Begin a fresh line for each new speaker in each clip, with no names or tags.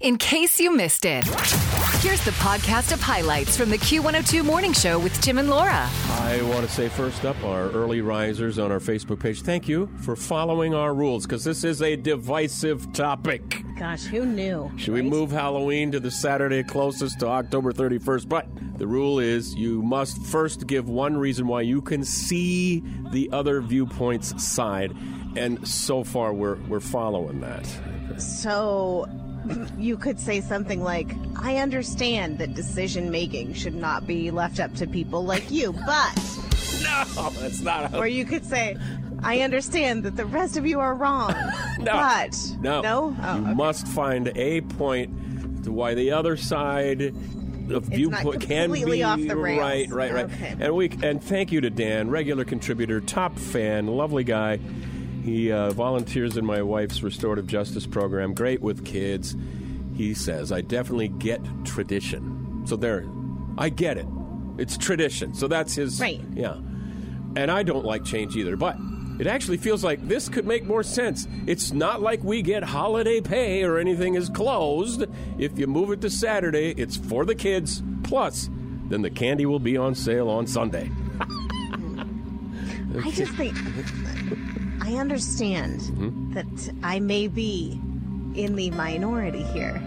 In case you missed it, here's the podcast of highlights from the Q102 Morning Show with Tim and Laura.
I want to say first up, our early risers on our Facebook page, thank you for following our rules because this is a divisive topic.
Gosh, who knew?
Should we move Halloween to the Saturday closest to October 31st? But the rule is you must first give one reason why you can see the other viewpoint's side. And so far, we're, we're following that.
So you could say something like, I understand that decision making should not be left up to people like you, but.
No, that's not how.
Or you could say, I understand that the rest of you are wrong,
No.
but.
No.
No? Oh,
you
okay.
must find a point to why the other side of viewpoint can be
off the rails.
right, right, right.
Okay.
And we and thank you to Dan, regular contributor, top fan, lovely guy. He uh, volunteers in my wife's restorative justice program. Great with kids. He says, "I definitely get tradition." So there, I get it. It's tradition. So that's his
Right.
Yeah. And I don't like change either, but it actually feels like this could make more sense. It's not like we get holiday pay or anything is closed. If you move it to Saturday, it's for the kids. Plus, then the candy will be on sale on Sunday.
I just think. I understand
Mm-hmm.
that I may be in the minority here.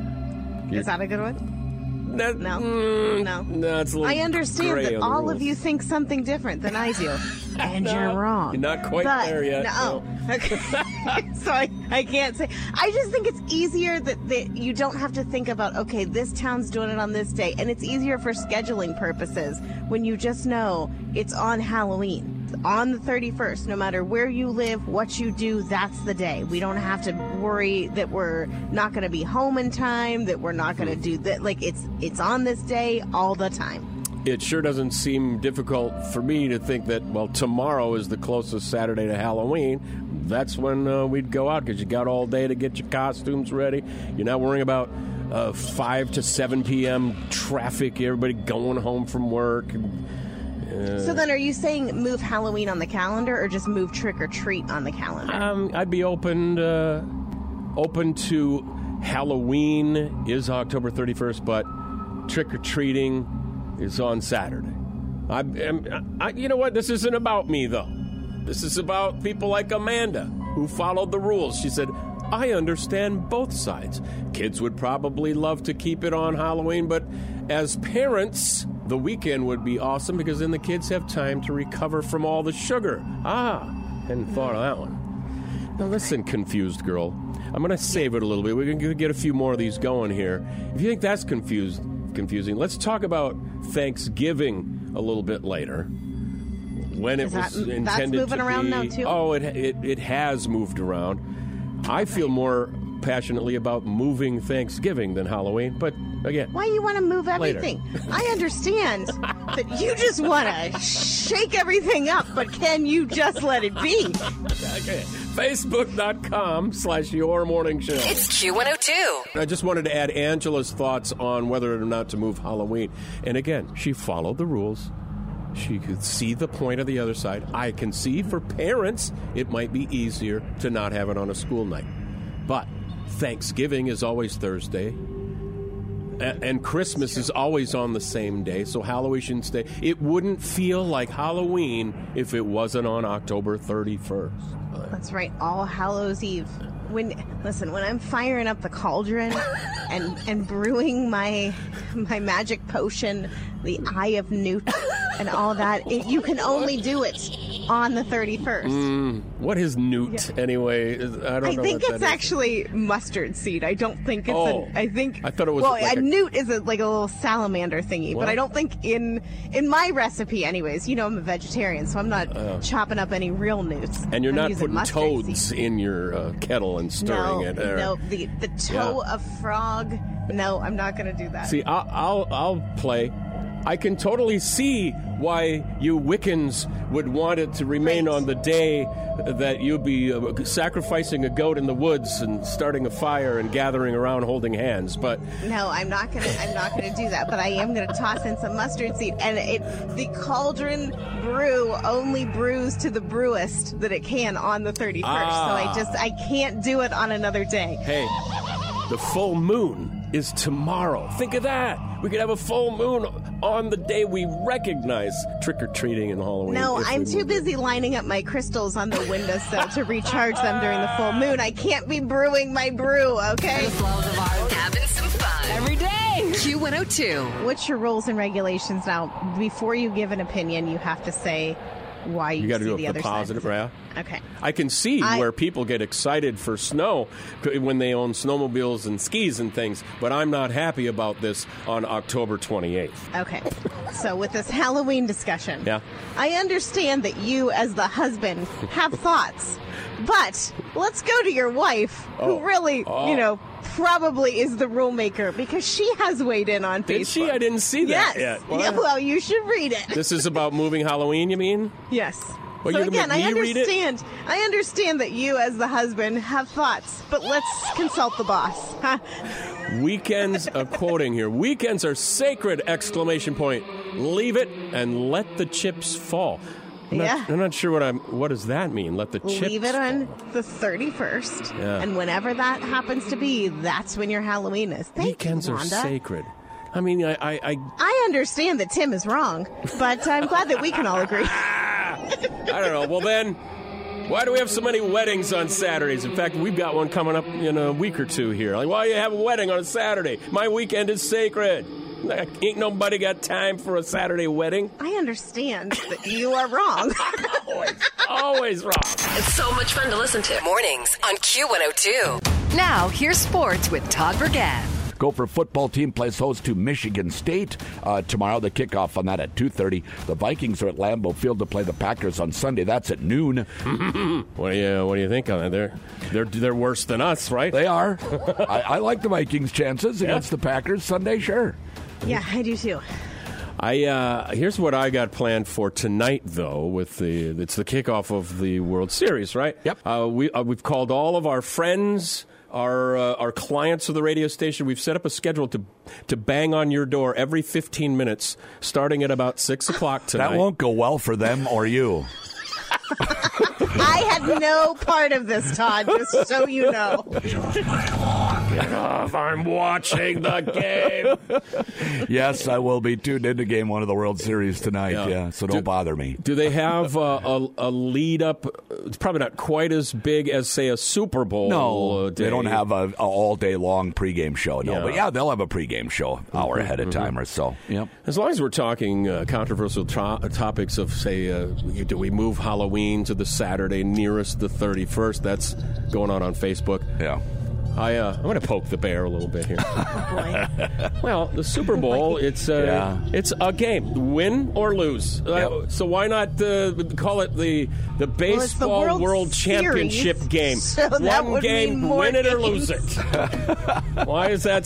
Is that a good one?
That,
No.
mm,
No.
no, it's a little
I understand that all of you think something different than I do. And
No,
you're wrong.
you're not quite
But-
there yet,
No. Okay. so I, I can't say. I just think it's easier that, that you don't have to think about, okay, this town's doing it on this day. And it's easier for scheduling purposes when you just know it's on Halloween. On the 31st, no matter where you live, what you do, that's the day. We don't have to worry that we're not going to be home in time, that we're not going to do that. Like it's it's on this day all the time.
it sure doesn't seem difficult for me to think that well tomorrow is the closest saturday to halloween that's when uh, we'd go out because you got all day to get your costumes ready you're not worrying about uh, 5 to 7 p.m traffic everybody going home from work
So then, are you saying move Halloween on the calendar, or just move trick or treat on the calendar?
um, i'd be open uh, open to halloween is october 31st but trick-or-treating is on saturday I, I'm- I, you know what this isn't about me though This is about people like Amanda, who followed the rules. She said, I understand both sides. Kids would probably love to keep it on Halloween, but as parents, the weekend would be awesome because then the kids have time to recover from all the sugar. Ah, hadn't thought of that one. Now listen, confused girl. I'm going to save it a little bit. We're going to get a few more of these going here. If you think that's confused, confusing, let's talk about Thanksgiving a little bit later. When it
that-
was
that's
intended
moving
to
around
be.
now, too?
Oh, it, it it has moved around. I feel more passionately about moving Thanksgiving than Halloween, but again,
Why you want to move
Later.
everything? I understand that you just want to shake everything up, but can you just let it be?
okay. Facebook.com slash your morning show.
It's Q102.
I just wanted to add Angela's thoughts on whether or not to move Halloween. And again, she followed the rules. She could see the point of the other side. I can see for parents, it might be easier to not have it on a school night. But Thanksgiving is always Thursday. And Christmas is always on the same day, so Halloween shouldn't stay. It wouldn't feel like Halloween if it wasn't on October 31st.
That's right, All Hallows Eve. When listen, when I'm firing up the cauldron and and brewing my my magic potion, the Eye of Newt, and all that, it, you can only do it on the 31st.
What is newt anyway? I don't know.
I
know.
think
what
it's
that is.
actually mustard seed. I don't think it's.
Oh.
a, I think
I thought it was
Well,
like
a,
a-
newt is a, like a little salamander thingy,
What?
but I don't think in in my recipe, anyways. You know, I'm a vegetarian, so I'm not chopping up any real newts.
And you're
I'm
not putting toads
seed.
in your uh, kettle and stirring
no,
it. or-
No, the the toe of frog. No, I'm not going to do that.
See, I'll, I'll I'll play. I can totally see why you Wiccans would want it to remain
Right.
on the day that you'd be uh, sacrificing a goat in the woods and starting a fire and gathering around holding hands. But
No, I'm not gonna. I'm not gonna do that. But I am gonna toss in some mustard seed, and it the cauldron brew only brews to the brewest that it can on the 31st.
Ah.
So I just I can't do it on another day.
hey, the full moon is tomorrow. Think of that. We could have a full moon on the day we recognize trick or treating and Halloween.
No, I'm too
move it.
busy lining up my crystals on the windowsill to recharge them during the full moon. I can't be brewing my brew, okay?
Having some fun every day. Q102.
What's your rules and regulations now? Before you give an opinion, you have to say why you,
You got to do
the
a positive,
side.
yeah.
Okay.
I can see
I-
where people get excited for snow when they own snowmobiles and skis and things, but I'm not happy about this on October 28th.
Okay. So with this Halloween discussion,
Yeah.
I understand that you, as the husband, have thoughts, but let's go to your wife,
Oh.
who really,
Oh.
you know, probably is the rule maker because she has weighed in on
Did
Facebook.
she? I didn't see that
Yes.
yet.
Yeah, well, you should read it.
This is about moving Halloween, you mean?
Yes.
Well,
so again, I
make me read it?
understand. I understand that you, as the husband, have thoughts, but let's consult the boss. Huh?
Weekends, uh, quoting here, weekends are sacred! Exclamation point. Leave it and let the chips fall. I'm not,
Yeah.
I'm not sure what I'm. What does that mean? Let the chips
Leave it on
fall.
the 31st.
Yeah.
And whenever that happens to be, that's when your Halloween is. Thank
Weekends
you,
are sacred. I mean, I, I, I,
I understand that Tim is wrong, but I'm glad that we can all agree.
I don't know. Well, then, why do we have so many weddings on Saturdays? In fact, we've got one coming up in a week or two here. Like, why you have a wedding on a Saturday? My weekend is sacred. Ain't nobody got time for a Saturday wedding.
I understand that you are wrong.
Always, always wrong.
It's so much fun to listen to. Mornings on Q102.
Now, here's sports with Todd Burgett.
Gopher football team plays host to Michigan State uh, tomorrow. The kickoff on that at 2.30. The Vikings are at Lambeau Field to play the Packers on Sunday. That's at noon.
What do you What do you think on that? They're they're they're worse than us, right?
They are. I, I like the Vikings' chances against the Packers Sunday, sure.
Yeah, I do too.
I uh, here's what I got planned for tonight, though. With the it's the kickoff of the World Series, right?
Yep.
Uh, we uh, we've called all of our friends, our uh, our clients of the radio station. We've set up a schedule to to bang on your door every 15 minutes, starting at about six o'clock tonight.
That won't go well for them or you.
I had no part of this, Todd, just so you know.
off. I'm watching the game.
yes, I will be tuned into game one of the World Series tonight.
Yeah.
Yeah, so don't
Do-
bother me.
Do they have uh, a, a lead up? It's probably not quite as big as, say, a Super Bowl.
No,
uh,
they don't have a, a all day long pregame show. No,
Yeah. Mm-hmm,
but yeah, they'll have a pregame show hour ahead of time or so. Yep.
As long as we're talking uh, controversial to- topics of, say, uh, do we move Halloween to the Saturday nearest the 31st? That's going on on Facebook.
Yeah.
I, uh, I'm going to poke the bear a little bit here.
Boy.
well, the Super Bowl, it's uh,
Yeah.
it's a game, win or lose. Uh,
Yep.
so why not uh, call it the the
Well, the
baseball
World
Championship
Series,
game?
so
One game, win it or lose it. why is that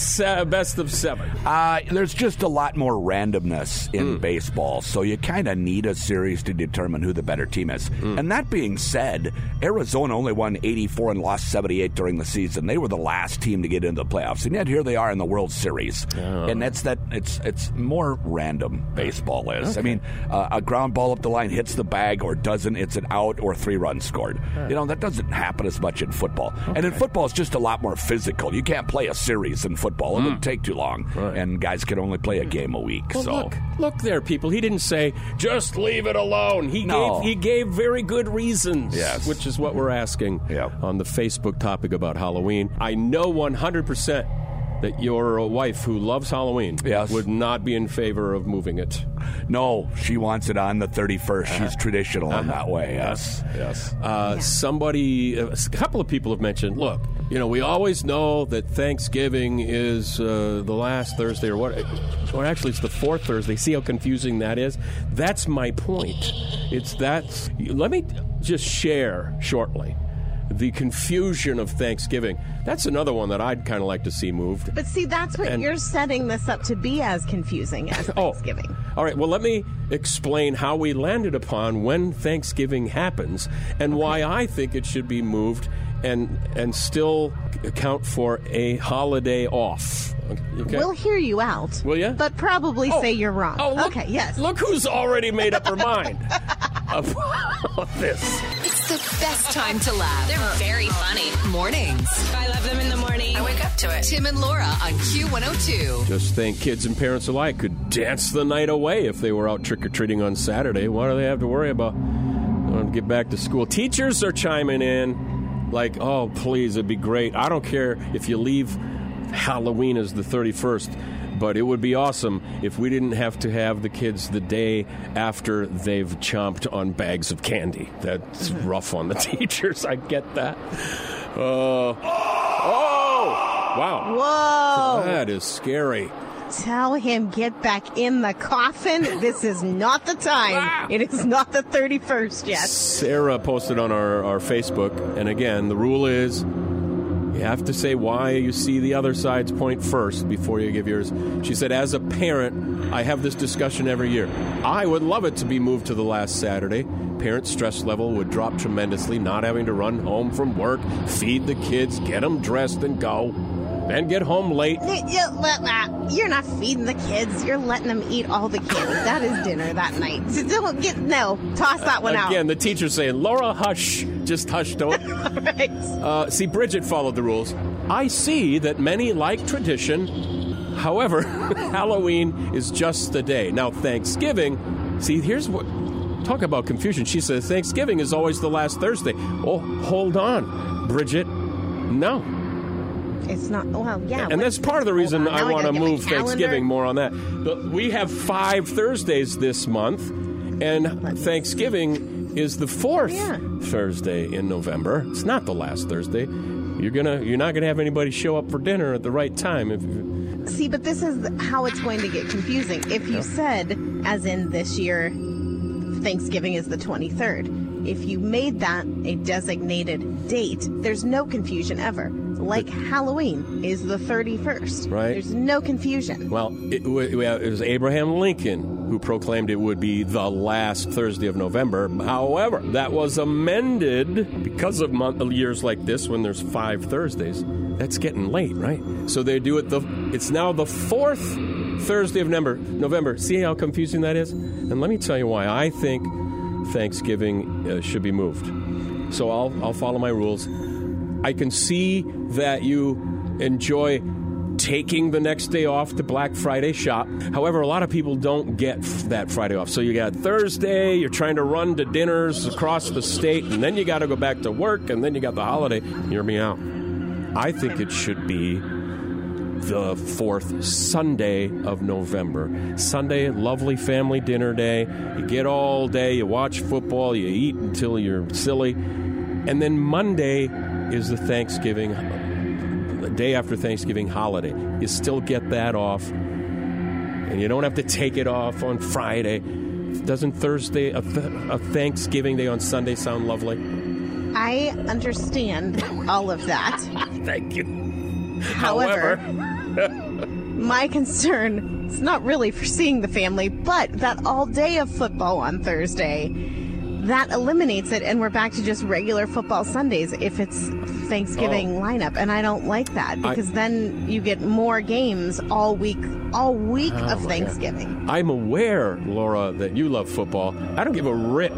best of seven?
Uh, there's just a lot more randomness in baseball, so you kind of need a series to determine who the better team is.
Hmm.
And that being said, Arizona only won 84 and lost 78 during the season. They were the last team to get into the playoffs, and yet here they are in the World Series. And that's that. It's it's more random baseball is. I mean, uh, a ground ball up the line hits the bag or doesn't. It's an out or three runs scored. You know that doesn't happen as much in football. And in football, it's just a lot more physical. You can't play a series in football; it would take too long, and guys can only play a game a week.
Well,
so.
look, look there, people. He didn't say just leave it alone. He
No.
gave he gave very good reasons.
Yes.
which is what we're asking
Yeah.
on the Facebook topic about Halloween. I know 100 percent that your wife, who loves Halloween,
Yes.
would not be in favor of moving it.
No, she wants it on the 31st.
Uh-huh.
She's traditional in that way. Yes, yes.
Uh, Somebody, a couple of people have mentioned. Look, you know, we always know that Thanksgiving is uh, the last Thursday, or what? Or actually, it's the fourth Thursday. See how confusing that is. That's my point. It's that. Let me just share shortly the confusion of Thanksgiving. That's another one that I'd kind of like to see moved.
But see, that's what
And-
you're setting this up to be as confusing as
Oh.
Thanksgiving.
All right, well, let me explain how we landed upon when Thanksgiving happens and why I think it should be moved and and still account for a holiday off. Okay?
We'll hear you out.
Will you?
But probably
Oh.
say you're wrong.
Oh, look,
okay, yes.
Look who's already made up her mind about this.
It's
It's the best time to laugh.
They're very funny.
Mornings.
I love them in the morning. I wake up to it.
Tim and Laura on Q102.
Just think kids and parents alike could dance the night away if they were out trick or treating on Saturday. What do they have to worry about? Want to get back to school. Teachers are chiming in like, oh, please, it'd be great. I don't care if you leave Halloween as the 31st, but it would be awesome if we didn't have to have the kids the day after they've chomped on bags of candy. That's rough on the teachers. I get that. Uh, oh! Wow.
Whoa!
That is scary.
Tell him get back in the coffin. This is not the time. It is not the 31st yet.
Sarah posted on our, our Facebook, and again, the rule is you have to say why you see the other side's point first before you give yours. She said, As a parent, I have this discussion every year. I would love it to be moved to the last Saturday. Parent stress level would drop tremendously, not having to run home from work, feed the kids, get them dressed, and go. Then get home late.
You're not feeding the kids. You're letting them eat all the candy. That is dinner that night. So don't get no. Toss that one out.
Again, the teacher's saying, Laura, hush. Just hush, don't.
Right.
Uh, see, Bridget followed the rules. I see that many like tradition. However, Halloween is just the day. Now, Thanksgiving, see, here's what. Talk about confusion. She says Thanksgiving is always the last Thursday. Oh, hold on, Bridget. No.
It's not. Oh, well, yeah.
And that's part of the oh,
reason on,
I want to
gotta get my
move. Thanksgiving more on that. But we have five Thursdays this month, and Thanksgiving is the fourth
Yeah.
Thursday in November. It's not the last Thursday. You're gonna, you're not gonna have anybody show up for dinner at the right time. If
See, but this is how it's going to get confusing. If you said, as in this year, Thanksgiving is the 23rd, if you made that a designated date, there's no confusion ever. Like Halloween is the 31st.
Right.
There's no confusion.
well, it, it was Abraham Lincoln who proclaimed it would be the last Thursday of November. However, that was amended because of month, years like this when there's five Thursdays. That's getting late, right? So they do it the. It's now the fourth Thursday of November. November. See how confusing that is? And let me tell you why I think Thanksgiving uh, should be moved. So I'll I'll follow my rules. I can see that you enjoy taking the next day off to Black Friday shop. However, a lot of people don't get that Friday off. So you got Thursday, you're trying to run to dinners across the state, and then you got to go back to work, and then you got the holiday. Hear me out. I think it should be the fourth Sunday of November. Sunday, lovely family dinner day. You get all day, you watch football, you eat until you're silly. And then Monday is the Thanksgiving, the day after Thanksgiving holiday. You still get that off. And you don't have to take it off on Friday. Doesn't Thursday, a, th- a Thanksgiving day on Sunday sound lovely?
I understand all of that.
Thank you.
However, my concern is not really for seeing the family, but that all day of football on Thursday, that eliminates it, and we're back to just regular football Sundays if it's Thanksgiving
Oh.
lineup. And I don't like that because then you get more games all week, all week
Oh,
of Thanksgiving.
I'm aware, Laura, that you love football. I don't give a rip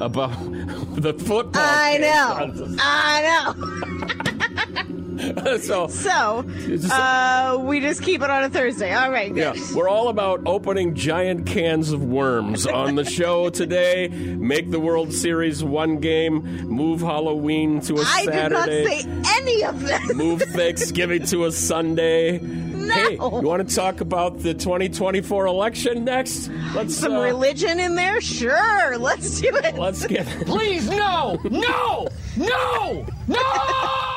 about the football.
I know. I know.
so,
So, uh, we just keep it on a Thursday. All right,
yeah, we're all about opening giant cans of worms on the show today. Make the World Series one game. Move Halloween to a
I Saturday. I did not say any of this.
Move Thanksgiving to a Sunday. Hey, you want to talk about the 2024 election next? Let's
Some
uh,
religion in there? Sure, let's do it.
Let's get.
Please, no! No! No! No!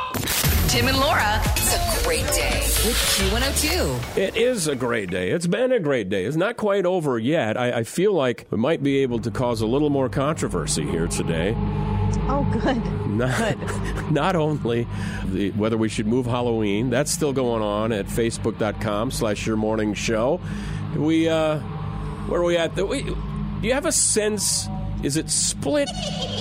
Tim and Laura. It's a great day with Q102.
It is a great day. It's been a great day. It's not quite over yet. I, I feel like we might be able to cause a little more controversy here today.
Oh, good.
Not, not only the, whether we should move Halloween, that's still going on at facebook.com slash your morning show. We, uh, where are we at? The, we, do you have a sense is it split,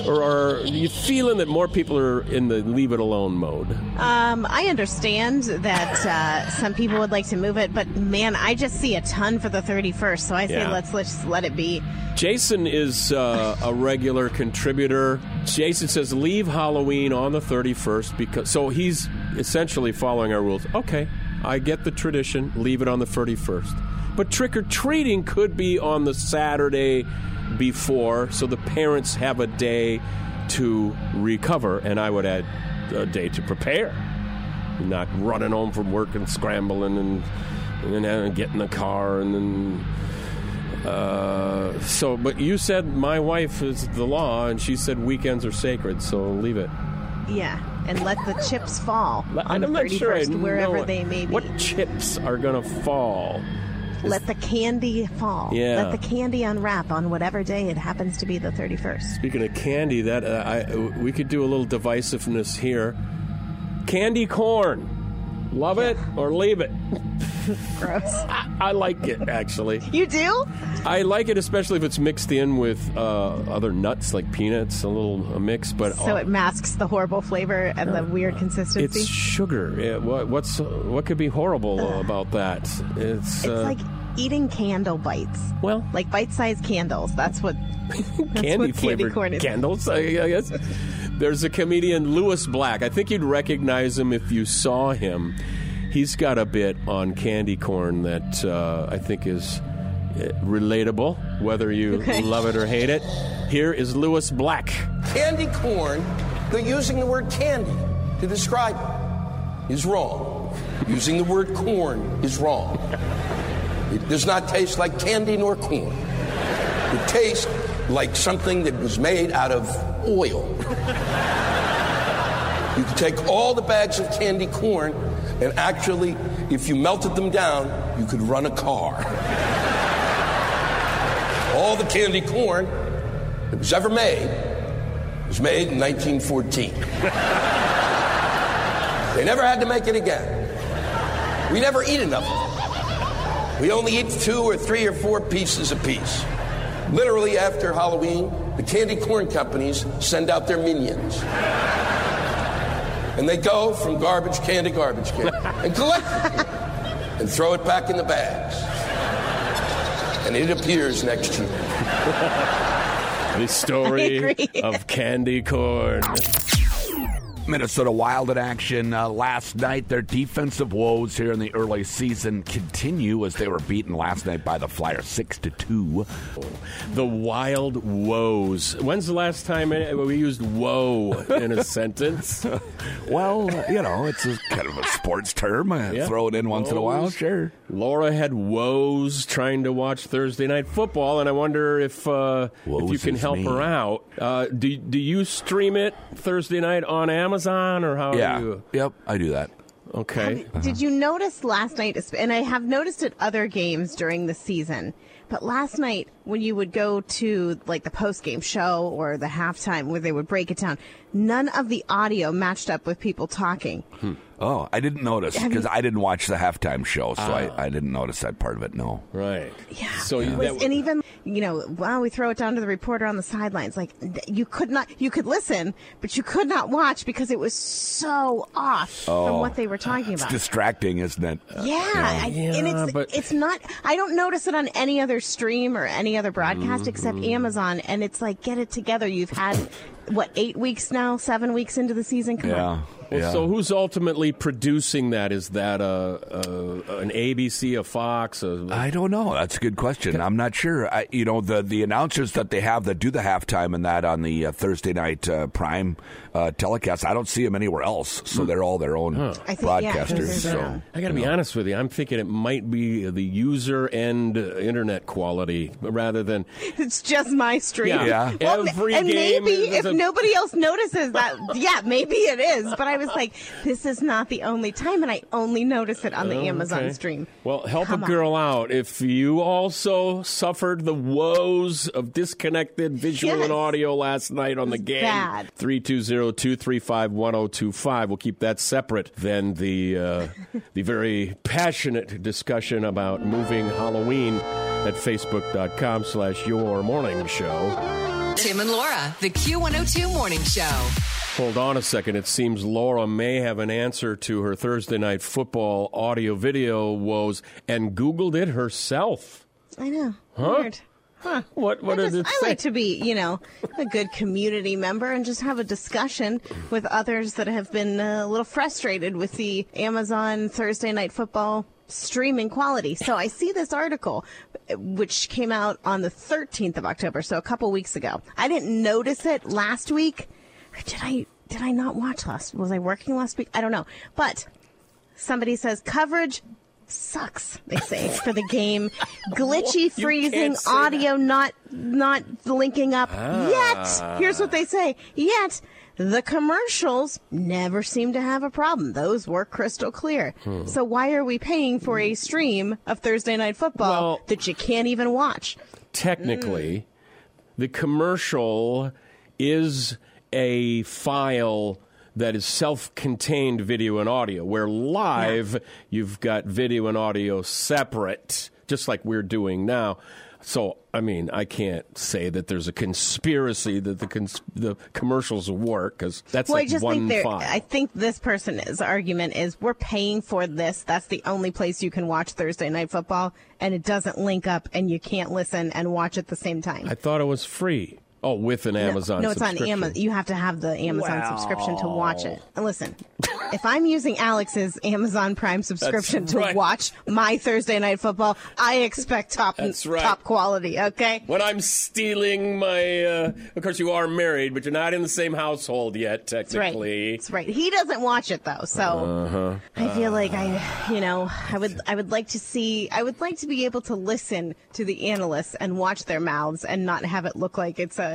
or are you feeling that more people are in the leave it alone mode?
Um, I understand that uh, some people would like to move it, but man, I just see a ton for the 31st. So I say
Yeah.
let's let's let it be.
Jason is uh, a regular contributor. Jason says leave Halloween on the 31st because so he's essentially following our rules. Okay, I get the tradition. Leave it on the 31st. But trick or treating could be on the Saturday before, so the parents have a day to recover, and I would add a day to prepare. Not running home from work and scrambling and, and then get in the car and then uh, so, but you said my wife is the law, and she said weekends are sacred, so leave it.
Yeah, and let the chips fall on
I'm
the
not
31st,
sure I
wherever
know
they may be.
What chips are going to fall?
Let the candy fall.
Yeah.
Let the candy unwrap on whatever day it happens to be the 31st.
Speaking of candy, that uh, I we could do a little divisiveness here. Candy corn, love it or leave it.
Gross.
I, I like it actually.
You do?
I like it especially if it's mixed in with uh, other nuts like peanuts, a little a mix. But
So
uh,
it masks the horrible flavor and the weird consistency.
It's sugar. Yeah, what, what's what could be horrible about that? It's,
It's
uh,
like eating candle bites.
well,
Like bite-sized candles. That's what that's
candy
what
flavored
corn is.
candles. I, I guess there's a comedian Lewis Black. I think you'd recognize him if you saw him. He's got a bit on candy corn that uh, I think is uh, relatable, whether you
Okay.
love it or hate it. Here is Lewis Black.
Candy corn, they're using the word candy to describe it, is wrong. Using the word corn is wrong. It does not taste like candy nor corn. It tastes like something that was made out of oil. You could take all the bags of candy corn, and actually, if you melted them down, you could run a car. All the candy corn that was ever made was made in 1914. they never had to make it again. We never eat enough. We only eat two or three or four pieces apiece. Literally after Halloween, the candy corn companies send out their minions. And they go from garbage can to garbage can and collect it and throw it back in the bags. And it appears next year.
The story of candy corn.
Minnesota Wild in action uh, last night. Their defensive woes here in the early season continue as they were beaten last night by the Flyers six to two.
The wild woes. When's the last time we used woe in a sentence?
Well, you know, it's a kind of a sports term. Uh,
Yeah.
Throw it in once in a while, sure.
Laura had woes trying to watch Thursday night football, and I wonder if uh, if you can help
me.
her out. Uh, do do you stream it Thursday night on Amazon or how?
Yeah.
Do you?
Yep, I do that.
Okay. Uh-huh.
Did you notice last night, and I have noticed at other games during the season, but last night when you would go to like the post game show or the halftime where they would break it down, none of the audio matched up with people talking. Hmm.
Oh, I didn't notice because I didn't watch the halftime show, so I, I didn't notice that part of it. No.
Right.
Yeah.
So you,
It was- and even you know, wow, we throw it down to the reporter on the sidelines. Like th- you could not, you could listen, but you could not watch because it was so off from what they were talking
It's
about.
distracting, isn't it?
Yeah, I, and it's
but-
it's not. I don't notice it on any other stream or any other broadcast except
Mm-hmm.
Amazon. And it's like, get it together. You've had what eight weeks now, seven weeks into the season. Come
Yeah.
on.
well,
yeah.
So who's ultimately producing that? Is that a, a an ABC, a Fox? A,
I don't know. That's a good question. I'm not sure. I, you know, the the announcers that they have that do the halftime and that on the uh, Thursday night uh, prime uh, telecast, I don't see them anywhere else. So they're all their own
I think, I think
broadcasters.
there's
so.
I got to be honest with you. I'm thinking it might be the user and uh, internet quality rather than
It's just my stream.
Yeah. Yeah.
Well,
Every
and
game
maybe
is
if
a-
nobody else notices that, yeah, maybe it is. But I was like, this is not the only time, and I only notice it on the
Oh,
Amazon stream.
Well, help
Come
a
on.
girl out. If you also suffered the woes of disconnected visual
Yes.
and audio last night on the game,
bad.
320-235-1025. We'll keep that separate than the uh, the very passionate discussion about moving Halloween at facebook.com slash your morning show.
Tim and Laura, the Q102 Morning Show.
Hold on a second. It seems Laura may have an answer to her Thursday night football audio video woes and Googled it herself.
I know.
Huh?
Weird. Huh.
What? What
I,
did
just,
it
I
say?
like to be, you know, a good community member and just have a discussion with others that have been uh, a little frustrated with the Amazon Thursday Night Football streaming quality. So I see this article, which came out on the 13th of October, so a couple weeks ago. I didn't notice it last week. Did I? Did I not watch last? Was I working last week? I don't know. But somebody says coverage sucks they say for the game. Glitchy freezing audio not not linking up yet. Ah. Here's what they say. Yet the commercials never seem to have a problem. Those were crystal clear. Hmm. So why are we paying for a stream of thursday night football
Well-
that you can't even watch?
Technically, mm. the commercial is a file that is self-contained video and audio. Where live, you've got video and audio separate, just like we're doing now. So, I mean, I can't say that there's a conspiracy that the cons- the commercials work because that's
well,
like
I just
one
think
file.
I think this person's argument is we're paying for this. That's the only place you can watch Thursday night football, and it doesn't link up, and you can't listen and watch at the same time.
I thought it was free. Oh, with an Amazon.
No, it's on
subscription.
Amazon. You have to have the Amazon subscription to watch it. And listen, if I'm using Alex's Amazon Prime subscription to
right.
watch my Thursday night football, I expect top
That's right.
top quality. Okay.
When I'm stealing my, uh, of course you are married, but you're not in the same household yet,
That's right.
technically.
That's right. He doesn't watch it though, so
Uh-huh.
I feel like I, you know, I would, I would like to see, I would like to be able to listen to the analysts and watch their mouths and not have it look like it's a,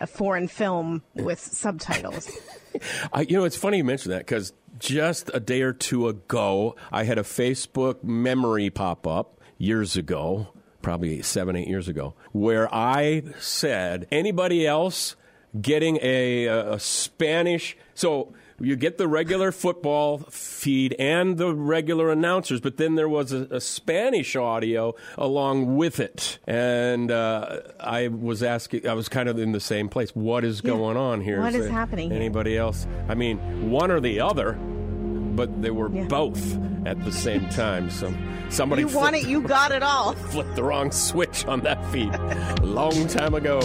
a foreign film with subtitles.
I, you know, it's funny you mention that because just a day or two ago, I had a Facebook memory pop up years ago, probably seven, eight years ago, where I said, anybody else getting a, a Spanish. So you get the regular football feed and the regular announcers, but then there was a, a Spanish audio along with it. And uh, I was asking, I was kind of in the same place. What is going on here?
What is
there
happening here?
Anybody else? I mean, one or the other, but they were
Yeah.
both at the same time. So somebody
you want it, you got it all.
flipped the wrong switch on that feed a long time ago.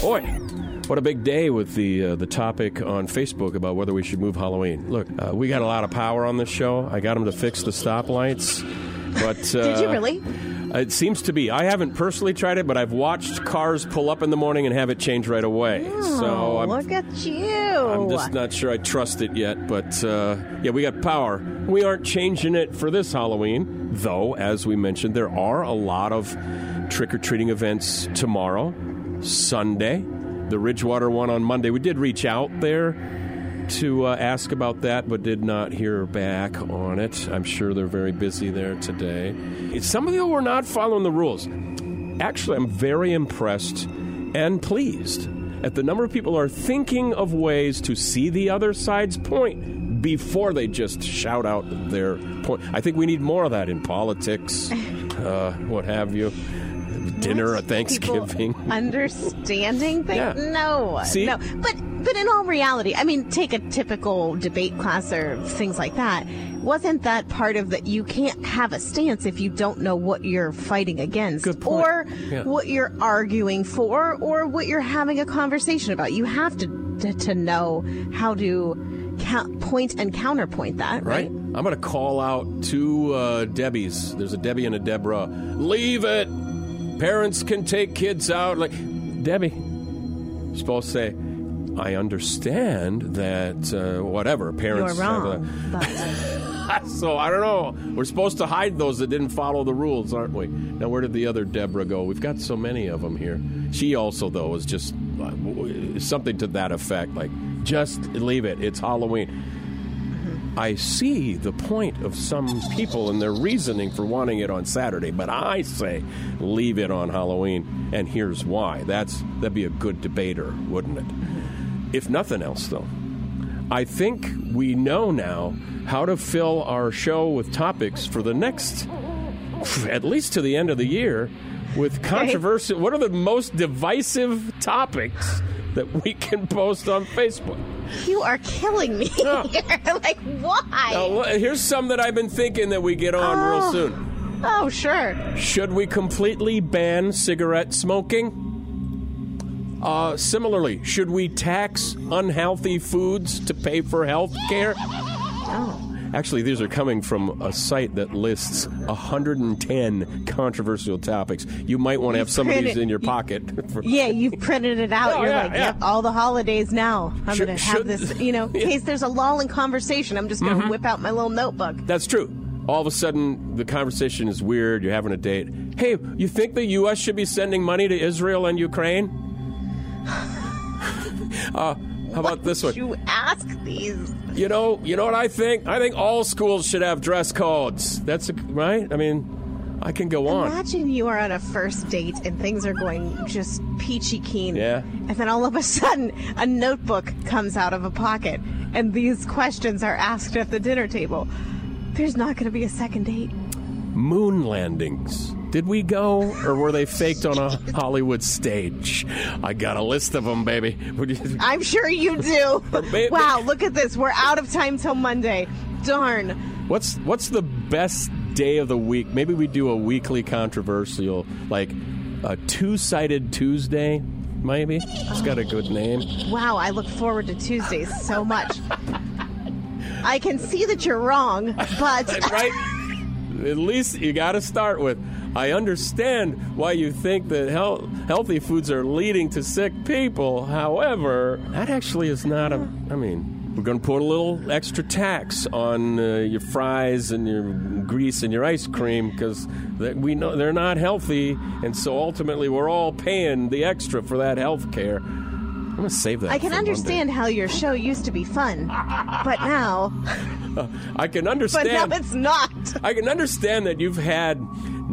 Boy, what a big day with the uh, the topic on Facebook about whether we should move Halloween. Look, uh, we got a lot of power on this show. I got them to fix the stoplights, but uh,
Did you really?
It seems to be. I haven't personally tried it, but I've watched cars pull up in the morning and have it change right away. so
Oh,
I'm,
look at you.
I'm just not sure I trust it yet. But uh, yeah, we got power. We aren't changing it for this Halloween, though. As we mentioned, there are a lot of trick or treating events tomorrow, Sunday, the Ridgewater one on Monday. We did reach out there to uh, ask about that, but did not hear back on it. I'm sure they're very busy there today. Some of you were not following the rules. Actually, I'm very impressed and pleased at the number of people are thinking of ways to see the other side's point before they just shout out their point. I think we need more of that in politics, uh, what have you. Dinner at Thanksgiving.
Understanding things?
Yeah.
No,
See?
no. But but in all reality, I mean, take a typical debate class or things like that. Wasn't that part of that? You can't have a stance if you don't know what you're fighting against, or
Yeah.
what you're arguing for, or what you're having a conversation about. You have to to, to know how to count, point and counterpoint that,
right?
right?
I'm going to call out two uh, Debbies. There's a Debbie and a Deborah. Leave it. Parents can take kids out. Like Debbie, you're supposed to say, I understand that uh, whatever parents
You're
have a-
but
so I don't know. We're supposed to hide those that didn't follow the rules, aren't we? Now, where did the other Deborah go? We've got so many of them here. She also, though, was just uh, something to that effect, like just leave it. It's Halloween. I see the point of some people and their reasoning for wanting it on Saturday, but I say leave it on Halloween, and here's why. That's that'd be a good debater, wouldn't it? If nothing else, though. I think we know now how to fill our show with topics for the next, at least to the end of the year, with controversial. What are the most divisive topics that we can post on Facebook?
You are killing me.
No.
like, why?
Now, here's some that I've been thinking that we get on real
Oh.
soon.
Oh, sure.
Should we completely ban cigarette smoking? Uh, similarly, should we tax unhealthy foods to pay for health care? Actually, these are coming from a site that lists 110 controversial topics. You might want to have some of these in your pocket. for-
Yeah, you've printed it out.
Oh,
You're
yeah,
like,
yeah.
yep, all the holidays now. I'm
Should-
going to have
should-
this, you know, in
Yeah. Mm-hmm.
case there's a lull in conversation. I'm just going to whip out my little notebook.
That's true. All of a sudden, the conversation is weird. You're having a date. Hey, you think the U.S. should be sending money to Israel and Ukraine? uh, how about this one?
You ask these.
You know, you know what I think? I think all schools should have dress codes. That's a, right. I mean, I can go on.
Imagine you are on a first date and things are going just peachy keen.
Yeah.
And then all of a sudden, a notebook comes out of a pocket and these questions are asked at the dinner table. There's not going to be a second date.
Moon landings. Did we go, or were they faked on a Hollywood stage? I got a list of them, baby.
I'm sure you do. Wow, look at this. We're out of time till Monday. Darn.
What's what's the best day of the week? Maybe we do a weekly controversial, like a two-sided Tuesday. Maybe it's got a good name.
Wow, I look forward to Tuesdays so much. I can see that you're wrong, but
right? At least you got to start with. I understand why you think that health, healthy foods are leading to sick people. However, that actually is not a. I mean, we're going to put a little extra tax on uh, your fries and your grease and your ice cream because we know they're not healthy, and so ultimately we're all paying the extra for that health care. I'm going to save that.
I can understand how your show used to be fun, but now,
I can understand.
but now it's not.
I can understand that you've had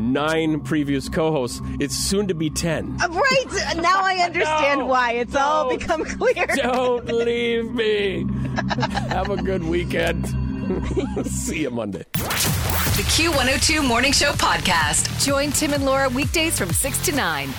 nine previous co-hosts. It's soon to be ten.
Uh, right now, I understand
No,
why. It's all become clear.
Don't leave me. Have a good weekend. See you Monday.
The Q102 Morning Show podcast.
Join Tim and Laura weekdays from 6 to 9.